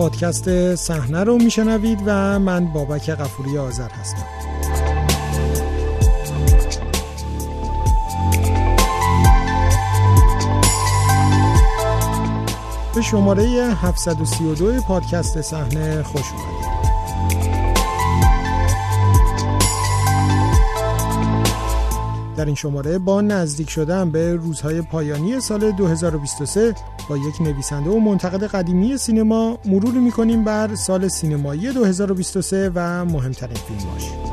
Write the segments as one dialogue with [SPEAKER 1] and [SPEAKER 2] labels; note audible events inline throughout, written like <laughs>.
[SPEAKER 1] پادکست صحنه رو میشنوید و من بابک قفوری آذر هستم. به شماره 732 پادکست صحنه خوش اومدید. در این شماره با نزدیک شدن به روزهای پایانی سال 2023 با یک نویسنده و منتقد قدیمی سینما مروری می‌کنیم بر سال سینمایی 2023 و مهمترین فیلماش.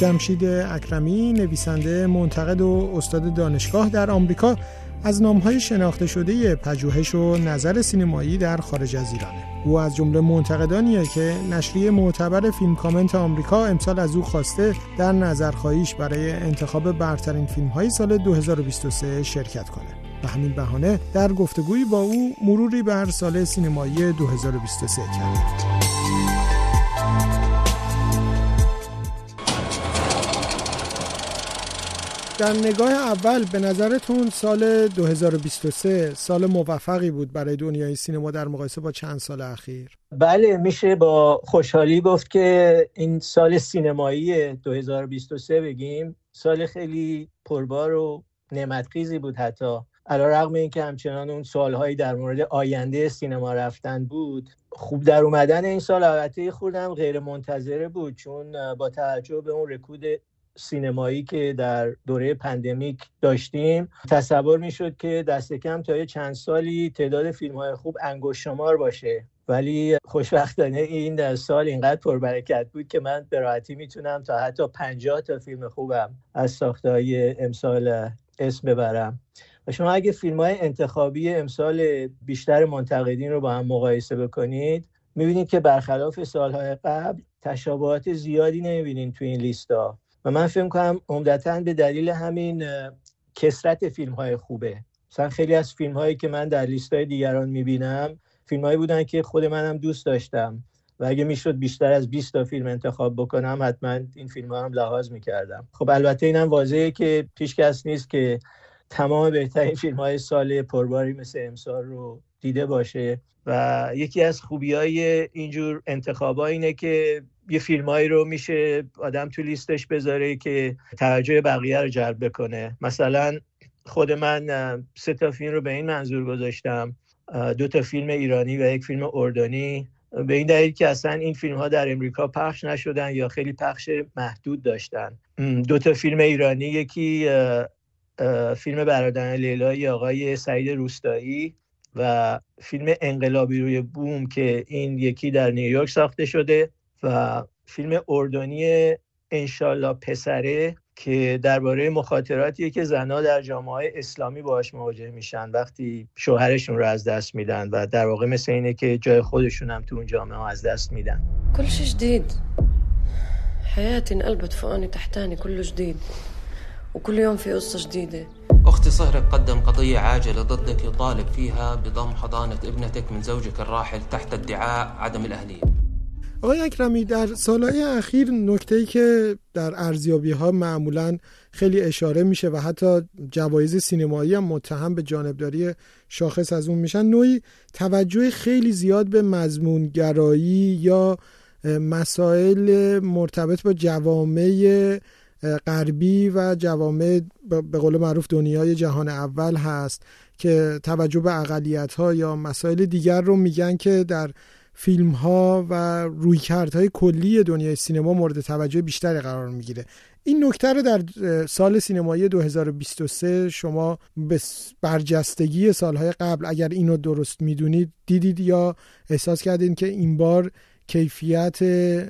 [SPEAKER 1] جمشید اکرمی نویسنده منتقد و استاد دانشگاه در آمریکا از نامهای شناخته شده پژوهش و نظر سینمایی در خارج از ایرانه او از جمله منتقدانیه که نشریه معتبر فیلم کامنت آمریکا امسال از او خواسته در نظرخواهیش برای انتخاب برترین فیلم های سال 2023 شرکت کنه به همین بهانه در گفتگویی با او مروری بر سال سینمایی 2023 کرد. در نگاه اول به نظرتون سال 2023 سال موفقی بود برای دنیای سینما در مقایسه با چند سال اخیر؟
[SPEAKER 2] بله میشه با خوشحالی گفت که این سال سینمایی 2023 بگیم سال خیلی پربار و نعمتخیزی بود حتی. علا رقم این که همچنان اون سالهایی در مورد آینده سینما رفتن بود خوب در اومدن این سال البته خوردم غیر منتظره بود چون با توجه به اون رکود سینمایی که در دوره pandemic داشتیم تصور می‌شد که دست کم تا یه چند سالی تعداد فیلم های خوب انگشت شمار باشه. ولی خوشبختانه این در سال اینقدر پربرکت بود که من به راحتی می‌تونم تا حتی 50 تا فیلم خوبم از ساخته های امسال اسم ببرم. و شما اگه فیلم های انتخابی امسال بیشتر منتقدین رو با هم مقایسه بکنید می‌بینید که برخلاف سالهای قبل تشابهات زیادی نمی‌بینید تو این لیستا و من فکر کنم عمدتا به دلیل همین کسرت فیلم های خوبه. مثلا خیلی از فیلم هایی که من در لیست های دیگران می‌بینم فیلم هایی بودن که خود منم دوست داشتم. و اگه می‌شد بیشتر از 20 تا فیلم انتخاب بکنم حتما این فیلم ها هم لحاظ می‌کردم. خب البته اینم واضحه که پیشکس نیست که تمام بهترین فیلم های سال پرباری مثل امسال رو دیده باشه. و یکی از خوبی های اینجور انتخاب اینه که یه فیلمایی رو میشه آدم تو لیستش بذاره که توجه بقیه رو جلب بکنه. مثلا خود من سه تا فیلم رو به این منظور گذاشتم. دو تا فیلم ایرانی و یک فیلم اردنی. به این دلیل که اصلا این فیلم ها در امریکا پخش نشدن یا خیلی پخش محدود داشتن. دو تا فیلم ایرانی یکی فیلم برادران لیلای آقای سعید روستایی و فیلم انقلابی روی بوم که این یکی در نیویورک ساخته شده و فیلم اردنی انشالله پسره که درباره مخاطراتیه که زنها در جامعه اسلامی باهاش مواجه میشن. وقتی شوهرشون رو از دست میدن و در واقع مثل اینه که جای خودشون هم تو اون جامعه از دست میدن.
[SPEAKER 3] كل شيء جديد حياتي انقلبت فوقاني تحتاني كله جديد وكل يوم في قصة جديدة.
[SPEAKER 4] أختي صهرك قدم قضية عاجلة ضدك يطالب فيها بضم حضانة ابنتك من زوجك الراحل تحت ادعاء عدم الأهلية.
[SPEAKER 1] آقای اکرمی در سالهای اخیر نکته که در ارزیابی ها معمولا خیلی اشاره میشه و حتی جوایز سینمایی هم متهم به جانبداری شاخص از اون میشن نوعی توجه خیلی زیاد به مضمونگرایی یا مسائل مرتبط با جوامع غربی و جوامع به قول معروف دنیای جهان اول هست که توجه به اقلیت ها یا مسائل دیگر رو میگن که در فیلم ها و رویکردهای کلی دنیای سینما مورد توجه بیشتری قرار می‌گیره. این نکته رو در سال سینمایی 2023 شما به برجستگی سالهای قبل اگر اینو درست می‌دونید دیدید یا احساس کردین که این بار کیفیت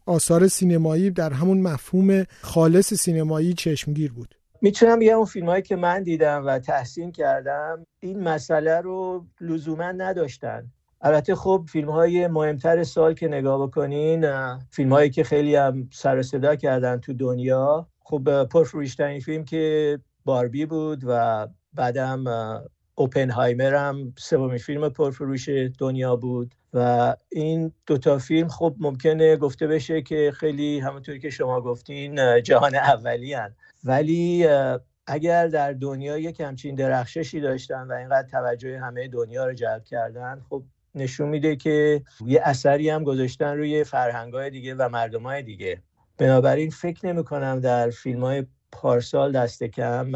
[SPEAKER 1] آثار سینمایی در همون مفهوم خالص سینمایی چشمگیر بود.
[SPEAKER 2] می‌تونم بگم اون فیلم هایی که من دیدم و تحسین کردم این مسئله رو لزوما نداشتن. البته خب فیلم های مهمتر سال که نگاه بکنین فیلم هایی که خیلی هم سر صدا کردن تو دنیا خب پرفروشترین فیلم که باربی بود و بعدم اوپنهایمر هم سومین فیلم پرفروش دنیا بود. و این دوتا فیلم خب ممکنه گفته بشه که خیلی همونطوری که شما گفتین جهان اولی هن. ولی اگر در دنیا یک همچین درخششی داشتن و اینقدر توجه همه دنیا رو جلب کردن خب نشون میده که یه اثری هم گذاشتن روی فرهنگای دیگه و مردمای دیگه بنابراین فکر نمی کنم در فیلم های پارسال دست کم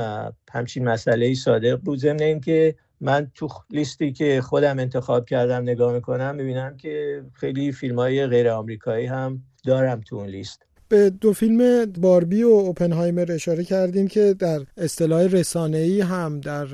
[SPEAKER 2] همچین مسئله ای صادق بود ضمن که من تو لیستی که خودم انتخاب کردم نگاه می‌کنم می‌بینم که خیلی فیلم های غیر آمریکایی هم دارم تو اون لیست.
[SPEAKER 1] به دو فیلم باربی و اوپنهایمر اشاره کردیم که در اصطلاح رسانه‌ای هم در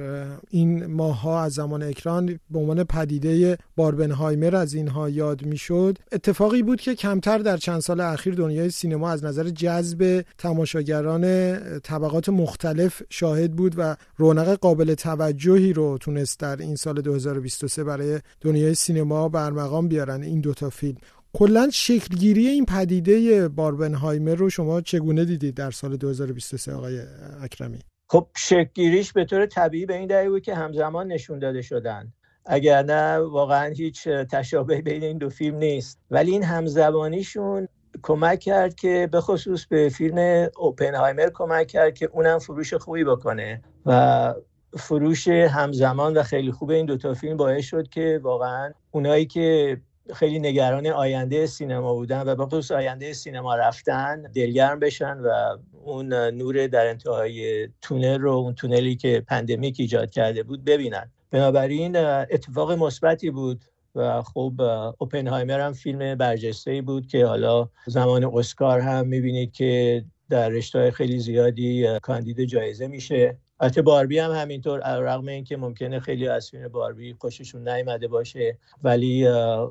[SPEAKER 1] این ماهها از زمان اکران به عنوان پدیده باربنهایمر از اینها یاد می‌شد. اتفاقی بود که کمتر در چند سال اخیر دنیای سینما از نظر جذب تماشاگران طبقات مختلف شاهد بود و رونق قابل توجهی رو تونست در این سال 2023 برای دنیای سینما برمقام بیارن. این دوتا فیلم. کلا شکلگیری این پدیده باربنهایمر رو شما چگونه دیدید در سال 2023 آقای اکرمی؟
[SPEAKER 2] خب شکلگیریش به طور طبیعی به این دلیل که همزمان نشون داده شدن. اگر نه واقعا هیچ تشابه بین این دو فیلم نیست. ولی این همزبانیشون کمک کرد که به خصوص به فیلم اوپنهایمر کمک کرد که اونم فروش خوبی بکنه. و فروش همزمان و خیلی خوب این دوتا فیلم باعث شد که واقعا اونایی که خیلی نگران آینده سینما بودن و به آینده سینما رفتن دلگرم بشن و اون نور در انتهای تونل رو اون تونلی که پندمیک ایجاد کرده بود ببینن. بنابراین اتفاق مثبتی بود و خب اوپنهایمر هم فیلم برجسته بود که حالا زمان اسکار هم می‌بینید که در رشته خیلی زیادی کاندید جایزه میشه. البته باربی هم همینطور رغم اینکه ممکنه خیلی از فیلم باربی خوششون نیامده باشه ولی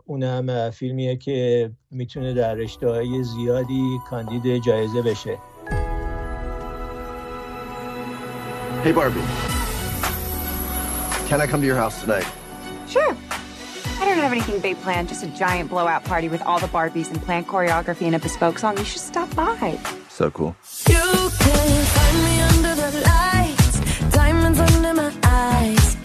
[SPEAKER 2] اونم فیلمیه که می‌تونه در رشته های زیادی کاندید جایزه بشه
[SPEAKER 5] Hey Barbie, can I come to your house tonight?
[SPEAKER 6] Sure. I don't have anything big planned, just a giant blowout party with all the Barbies and planned choreography and a bespoke song. You should stop by.
[SPEAKER 5] So cool.
[SPEAKER 7] You can find me under the lights, diamonds under my eyes.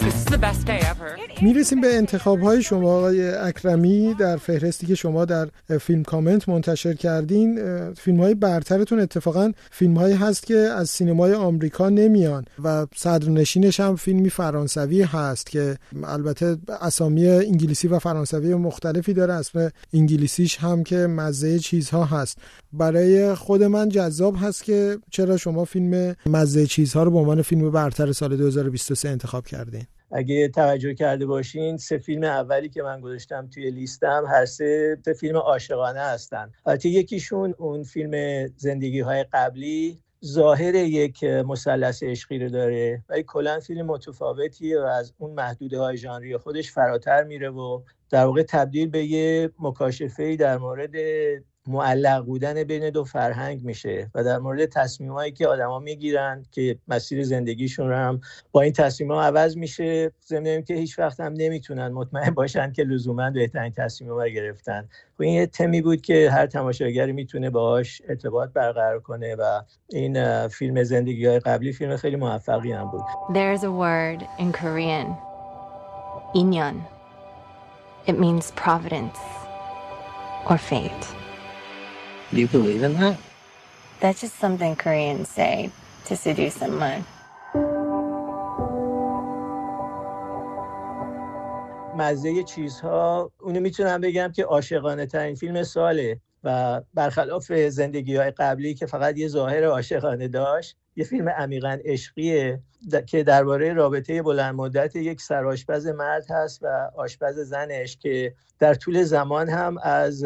[SPEAKER 1] می‌رسیم به انتخاب های شما. آقای اکرمی در فهرستی که شما در فیلم کامنت منتشر کردین فیلم های برترتون اتفاقا فیلم هایی هست که از سینمای آمریکا نمیان و صدرنشینش هم فیلمی فرانسوی هست که البته اسامی انگلیسی و فرانسوی مختلفی داره. اسم انگلیسیش هم که مزه چیزها هست. برای خود من جذاب هست که چرا شما فیلم مزه چیزها رو به عنوان فیلم برتر سال 2023 انتخاب کردین.
[SPEAKER 2] اگه توجه کرده باشین سه فیلم اولی که من گذاشتم توی لیستم هر سه, سه فیلم عاشقانه هستن. البته یکیشون اون فیلم زندگی های قبلی. ظاهر یک مثلث عشقی رو داره ولی کلا فیلم متفاوتیه و از اون محدوده های ژانری خودش فراتر میره و در واقع تبدیل به یه مکاشفه در مورد معلق بودن بین دو فرهنگ میشه و در مورد تصمیمایی که آدما می‌گیرن که مسیر زندگیشون رو هم با این تصمیم ها عوض میشه. ضمن که هیچ وقت هم نمی‌تونن مطمئن باشن که لزوما بهترین تصمیم رو گرفتن. و این یه تمی بود که هر تماشاگری می‌تونه باهاش ارتباط برقرار کنه و این فیلم زندگی های قبلی فیلم خیلی موفقی هم بود.
[SPEAKER 8] There's a word in Korean. Inyon It means providence or fate.
[SPEAKER 2] Do you believe in that?
[SPEAKER 8] That's just something Koreans say to seduce someone.
[SPEAKER 2] مزه چیزها اونو می‌تونم بگم که عاشقانه ترین فیلم ساله و برخلاف زندگی های قبلی که فقط یه ظاهر عاشقانه داشت یه فیلم عمیقا عشقیه که درباره رابطه بلند مدت یک سرآشپز مرد هست و آشپز زنش که در طول زمان هم از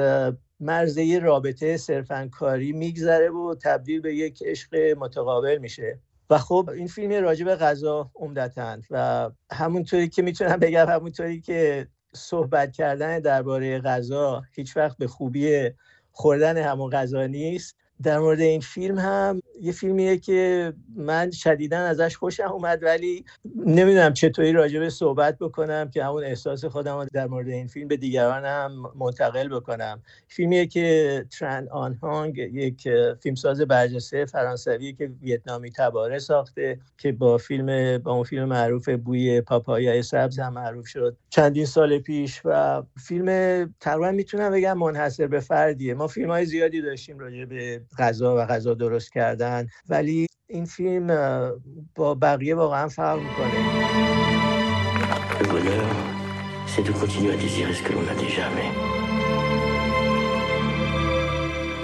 [SPEAKER 2] مرزه رابطه صرفا کاری میگذره و تبدیل به یک عشق متقابل میشه. و خب این فیلم راجع به غذا عمدتا و همونطوری که می‌تونم بگم همونطوری که صحبت کردن درباره غذا هیچ وقت به خوبی خوردن همون غذا نیست. در مورد این فیلم هم یه فیلمیه که من شدیدا ازش خوشم اومد ولی نمی‌دونم چطوری راجبه صحبت بکنم که همون احساس خودم در مورد این فیلم به دیگران هم منتقل بکنم. فیلمیه که ترن آن هانگ یک فیلمساز برجسته فرانسوی که ویتنامی تباره ساخته که با فیلم با اون فیلم معروف بوی پاپایای سبز هم معروف شد چندین سال پیش و فیلم تقریبا می‌تونم بگم منحصر به فردیه. ما فیلم های زیادی داشتیم راجع به غذا و غذا درست کردن ولی این فیلم با بقیه واقعا فرق می‌کنه
[SPEAKER 9] Le bonheur, c'est de continuer à désirer ce que l'on n'a déjà jamais.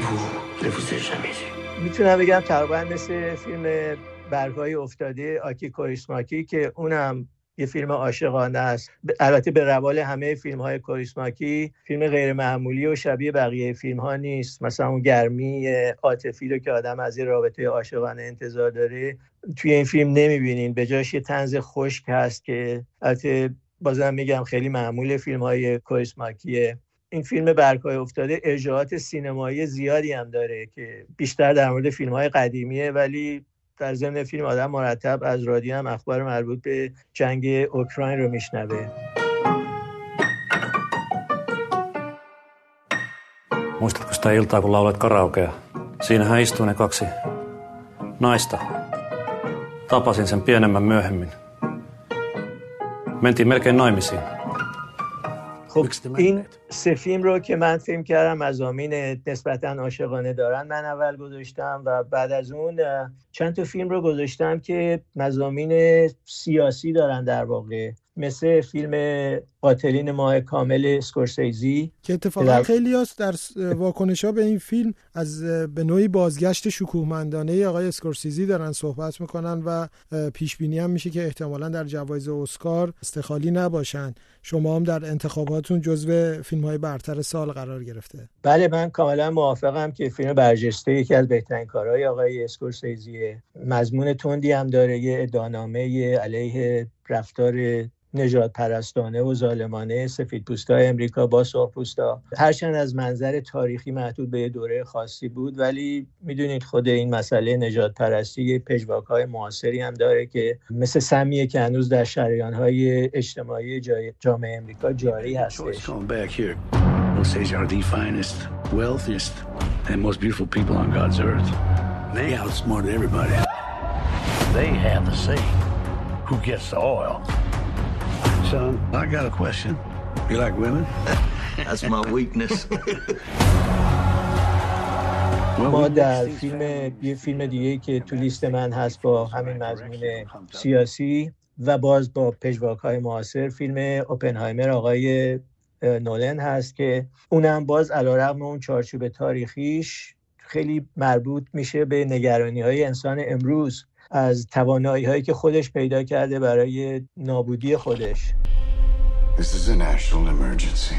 [SPEAKER 9] Vous ne vous êtes jamais eu.
[SPEAKER 2] می‌تونم بگم تقریبا مثل فیلم برگهای افتاده آکی کوریسماکی که اونم یه فیلم عاشقانه است. البته به روال همه فیلم های کوریسماکی فیلم غیر معمولی و شبیه بقیه فیلم ها نیست. مثلا اون گرمی عاطفی رو که آدم از یه رابطه عاشقانه انتظار داره توی این فیلم نمی‌بینین. به جاش یه تنز خشک هست که البته بازم میگم خیلی معمول فیلم های کوریسماکیه این فیلم برگهای افتاده ارجاعات سینمایی زیادی هم داره که بیشتر در مورد فیلم های قدیمیه ولی در ضمن فیلم آدم مرتب از رادیو هم اخبار مربوط به جنگ اوکراین رو میشنوه
[SPEAKER 10] Muistatko sitä iltaa, kun laulat karaokea? Siinähän istuu ne kaksi naista. Tapasin sen pienemmän myöhemmin. Mentiin melkein naimisiin.
[SPEAKER 2] خب این سه فیلم رو که من فیلم کردم مزامین نسبتا عاشقانه دارن من اول گذاشتم و بعد از اون چند تا فیلم رو گذاشتم که مزامین سیاسی دارن در واقع. مثل فیلم قاتلین ماه کامل اسکورسیزی
[SPEAKER 1] که اتفاقا خیلی هست در واکنش ها به این فیلم از به نوعی بازگشت شکوهمندانه آقای اسکورسیزی دارن صحبت می‌کنن و پیش بینی هم میشه که احتمالا در جوایز اسکار استخالی نباشن. شما هم در انتخاباتون جزو فیلم های برتر سال قرار گرفته.
[SPEAKER 2] بله من کاملا موافقم که فیلم برجسته یکی از بهترین کارهای آقای اسکورسیزیه. مضمون تندی هم داره یه ادانامه علیه رفتار نجات پرستانه و ظالمانه سفید پوستا امریکا با سرخ پوستا. هرچند از منظر تاریخی محدود به دوره خاصی بود ولی می‌دونید خود این مسئله نجات پرستی پژواک های معاصری هم داره که مثل سمیه که هنوز در شریان های اجتماعی جامعه امریکا جاری هستش
[SPEAKER 11] Osage are the finest, wealthiest, and most beautiful people on God's earth. They outsmarted everybody. They have the say who gets the oil. Son, I got a question. You like women? <laughs>
[SPEAKER 5] That's my weakness.
[SPEAKER 2] ما در فیلم یه فیلم دیگه که تو لیست من هست با همین مضمون سیاسی و باز با پژواک های معاصر فیلم اوپنهایمر آقای نولن هست که اونم باز علیرغم اون چارچوب تاریخیش خیلی مربوط میشه به نگرانی های انسان امروز از توانایی هایی که خودش پیدا کرده برای نابودی خودش
[SPEAKER 12] This is a national emergency.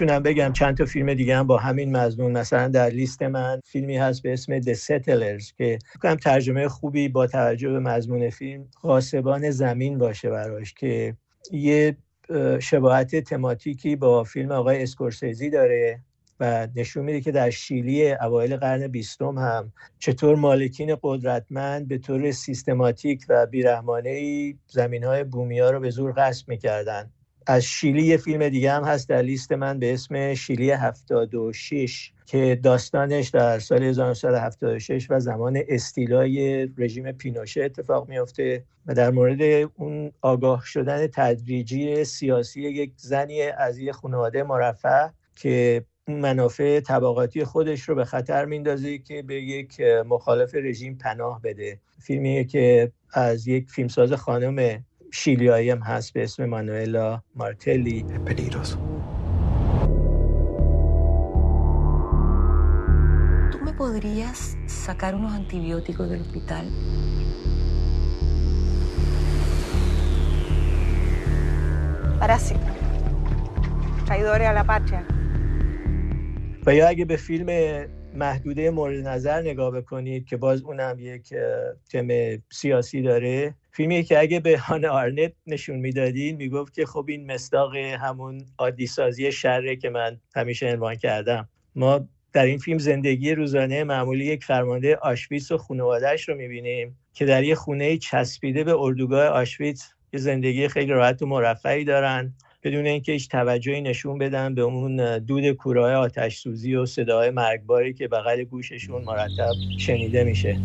[SPEAKER 2] می‌تونم بگم چند تا فیلم دیگه هم با همین مضمون مثلا در لیست من فیلمی هست به اسم The Settlers که فکرم ترجمه خوبی با توجه به مضمون فیلم قاسبان زمین باشه براش که یه شباهت تماتیکی با فیلم آقای اسکورسیزی داره و نشون میده که در شیلی اوایل قرن بیستم هم چطور مالکین قدرتمند به طور سیستماتیک و بیرحمانه زمین های بومی ها رو به زور غصب می‌کردن. از شیلی یه فیلم دیگه هم هست در لیست من به اسم شیلی 76 که داستانش در سال 1976 و زمان استیلای رژیم پینوشه اتفاق میافته و در مورد اون آگاه شدن تدریجی سیاسی یک زنی از یه خانواده مرفه که منافع طبقاتی خودش رو به خطر میندازه که به یک مخالف رژیم پناه بده. فیلمیه که از یک فیلمساز خانم شیلیایی هم هست به اسم مانوئلا مارتلی
[SPEAKER 12] Peligroso.
[SPEAKER 13] ¿Tú me podrías sacar unos antibióticos del hospital?
[SPEAKER 14] Parásito. Traidores a la patria.
[SPEAKER 2] و یا اگه به فیلم محدوده مورد نظر نگاه بکنید که باز اونم یک تم سیاسی داره. فیلمی که اگه به هان آرنت نشون می‌دادین می‌گفت که خب این مصداق همون عادی سازی شره که من همیشه عنوان کردم. ما در این فیلم زندگی روزانه معمولی یک فرمانده آشویتس و خانوادهش رو می‌بینیم که در یه خونه چسبیده به اردوگاه آشویتس یه زندگی خیلی راحت و مرفعی دارن. بدون اینکه هیچ توجهی نشون بدن به اون دود کورای آتش سوزی و صدای مرگباری که بغل گوششون مرتب شنیده میشه.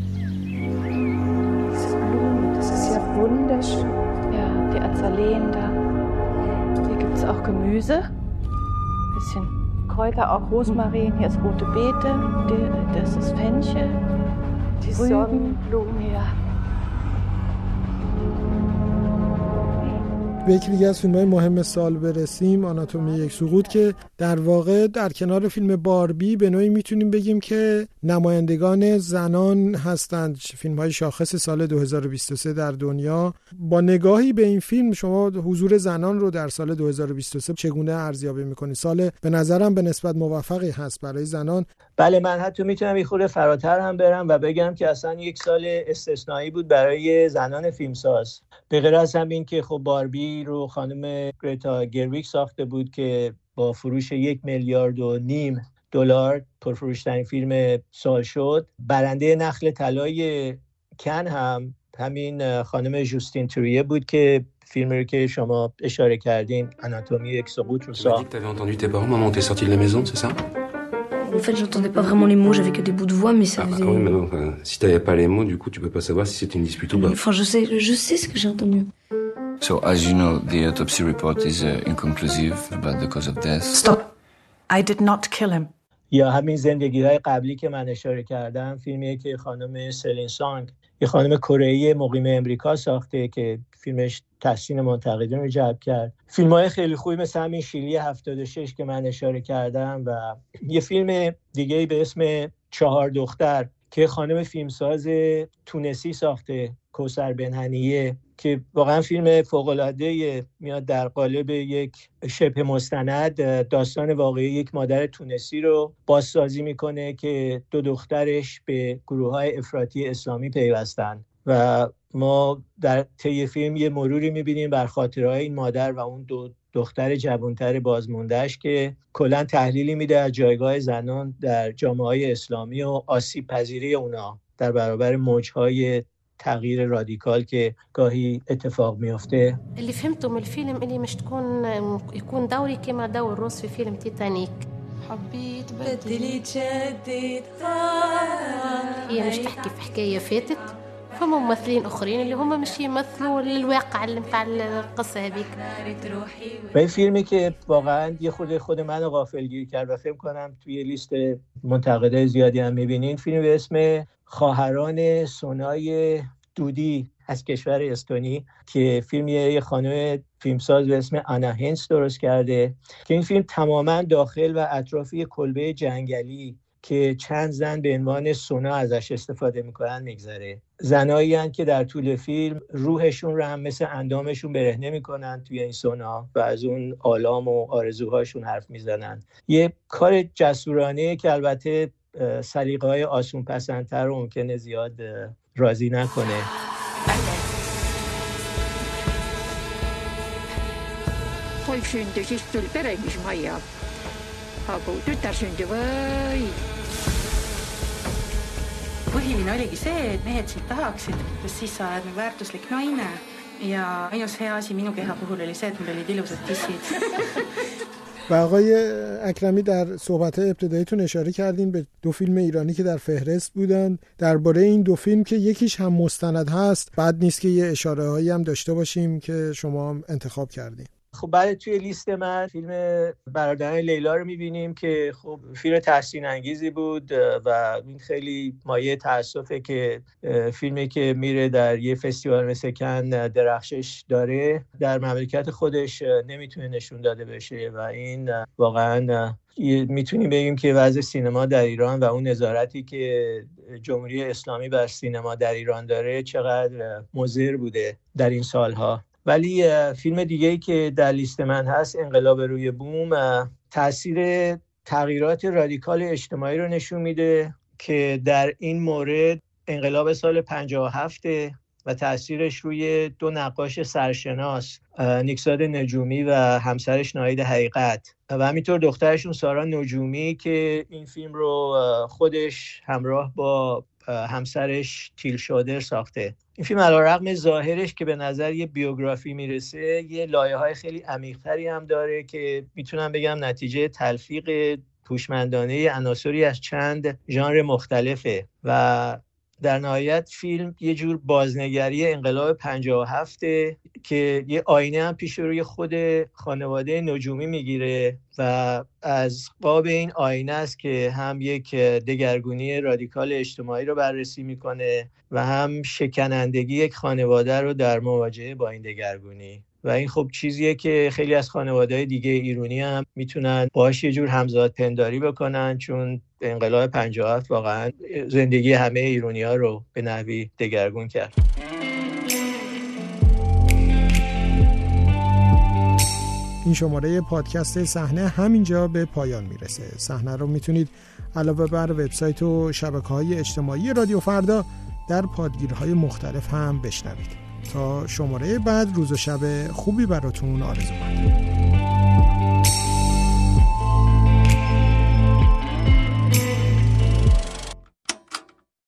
[SPEAKER 15] Rosmarin, hier ist rote Beete, das ist Fenchel, die
[SPEAKER 1] به یکی دیگه از فیلم های مهم سال برسیم آناتومی یک سقوط که در واقع در کنار فیلم باربی به نوعی می‌تونیم بگیم که نمایندگان زنان هستند. فیلم های شاخص سال 2023 در دنیا. با نگاهی به این فیلم شما حضور زنان رو در سال 2023 چگونه ارزیابی می‌کنید سال به نظرم به نسبت موفقی هست برای زنان.
[SPEAKER 2] بله من حتی می‌تونم یه خورده فراتر هم برم و بگم که اصلا یک سال استثنایی بود برای زنان فیلمساز. به غیر از همین که خب باربی رو خانم گریتا گرویک ساخته بود که با فروش یک میلیارد و نیم دلار پرفروشترین فیلم سال شد برنده نخل طلای کن هم همین خانم جوستین توریه بود که فیلمی رو که شما اشاره کردین اناتومی یک سقوط رو ساخت
[SPEAKER 3] En fait, j'entendais pas vraiment les mots, j'avais que des bouts de voix, mais ça
[SPEAKER 16] Ah, bah,
[SPEAKER 3] faisait...
[SPEAKER 16] oui, mais non, enfin, si t'avais pas les mots, du coup, tu peux pas savoir si c'est une dispute ou pas.
[SPEAKER 3] Enfin, je sais, je sais ce que j'ai entendu.
[SPEAKER 17] So, as you know, the autopsy report is uh, inconclusive about the cause of death.
[SPEAKER 18] Stop. I did not kill him.
[SPEAKER 2] یا همین زندگی های قبلی که من اشاره کردم فیلمیه که خانم سلین سانگ یه خانم کره مقیم امریکا ساخته که فیلمش تحسین منتقدین رو جلب کرد. فیلم های خیلی خوبی مثل همین شیلی 76 که من اشاره کردم و یه فیلم دیگه به اسم چهار دختر که خانم فیلمساز تونسی ساخته کوسر بنهنیه. که واقعا فیلم فوق‌العاده میاد در قالب یک شبه مستند داستان واقعی یک مادر تونسی رو بازسازی می‌کنه که دو دخترش به گروه های افراطی اسلامی پیوستن. و ما در طی فیلم یه مروری می‌بینیم بر خاطرهای این مادر و اون دو دختر جوانتر بازموندهش که کلا تحلیلی میده از جایگاه زنان در جامعه های اسلامی و آسیب پذیری اونا. در برابر موجهای تغییر رادیکال که گاهی اتفاق میافته.
[SPEAKER 19] اللي فهمته من الفيلم اني مش تكون يكون دوري كما دور روس في فيلم تيتانيك.
[SPEAKER 7] حبيت بدلي تجدد
[SPEAKER 19] هي مش تحكي في حكاية فاتت؟ فما ممثلين اخرين اللي هم مش يمثلوا الواقع اللي بتاع القصه هذيك.
[SPEAKER 2] این فیلمی که واقعا یه خود خود من غافلگیر کرد و فکر کنم توی لیست منتقده زیادی هم می‌بینین فیلم به اسم خواهران سونای دودی از کشور استونی که فیلم یه خانم فیلمساز به اسم آنا هینس درست کرده که این فیلم تماما داخل و اطراف یه کلبه جنگلی که چند زن به عنوان سونا ازش استفاده می‌کنن میگذره. زنایی هن که در طول فیلم روحشون رو هم مثل اندامشون برهنه می‌کنن توی این سونا و از اون آلام و آرزوهاشون حرف می‌زنن. یه کار جسورانه که البته سلیقه های آسون پسندتر رو ممکنه زیاد راضی نکنه.
[SPEAKER 20] poeg sündis, siis tuli peremismajja. Aga tütar sündi või?
[SPEAKER 21] põhiline oligi see, et mehed sind tahaksid, sest siis sa oled nagu väärtuslik naine. Ja ainus hea asi minu keha puhul oli see, et mul olid ilusad tissid.
[SPEAKER 1] و آقای اکرمی در صحبت ابتداییتون اشاره کردین به دو فیلم ایرانی که در فهرست بودن درباره این دو فیلم که یکیش هم مستند هست بعد نیست که یه اشاره هایی هم داشته باشیم که شما هم انتخاب کردین
[SPEAKER 2] خب بعد توی لیست من فیلم برادران لیلا رو می‌بینیم که خب فیلم تحسین انگیزی بود و این خیلی مایه تاسفه که فیلمی که میره در یه فستیوال مثل کن درخشش داره در مملکت خودش نمی‌تونه نشون داده بشه و این واقعا می‌تونیم بگیم که وضع سینما در ایران و اون نظارتی که جمهوری اسلامی بر سینما در ایران داره چقدر مضر بوده در این سالها. ولی فیلم دیگه ای که در لیست من هست انقلاب روی بوم تاثیر تغییرات رادیکال اجتماعی رو نشون میده که در این مورد انقلاب سال 57 و تاثیرش روی دو نقاش سرشناس نیکساد نجومی و همسرش ناید حقیقت. و همینطور دخترشون سارا نجومی که این فیلم رو خودش همراه با همسرش تیل شادر ساخته. این فیلم علا رقم ظاهرش که به نظر یه بیوگرافی می‌رسه یه لایه های خیلی عمیقتری هم داره که می‌تونم بگم نتیجه تلفیق هوشمندانه عناصری از چند ژانر مختلفه. و در نهایت فیلم یه جور بازنگری انقلاب 57 که یه آینه هم پیش روی خود خانواده نجومی می‌گیره. و از قاب این آینه است که هم یک دگرگونی رادیکال اجتماعی رو بررسی می‌کنه و هم شکنندگی یک خانواده رو در مواجهه با این دگرگونی. و این خب چیزیه که خیلی از خانواده های دیگه ایرونی هم می‌تونن باهاش یه جور همزاد پنداری بکنن چون انقلاب 57 واقعا زندگی همه ایرونی ها رو به نحوی دگرگون کرد.
[SPEAKER 1] این شماره پادکست صحنه همینجا به پایان می‌رسه. صحنه رو می‌تونید علاوه بر وبسایت و شبکه های اجتماعی رادیو فردا در پادگیرهای مختلف هم بشنوید. تا شماره بعد روز و شب خوبی براتون آرزو مندم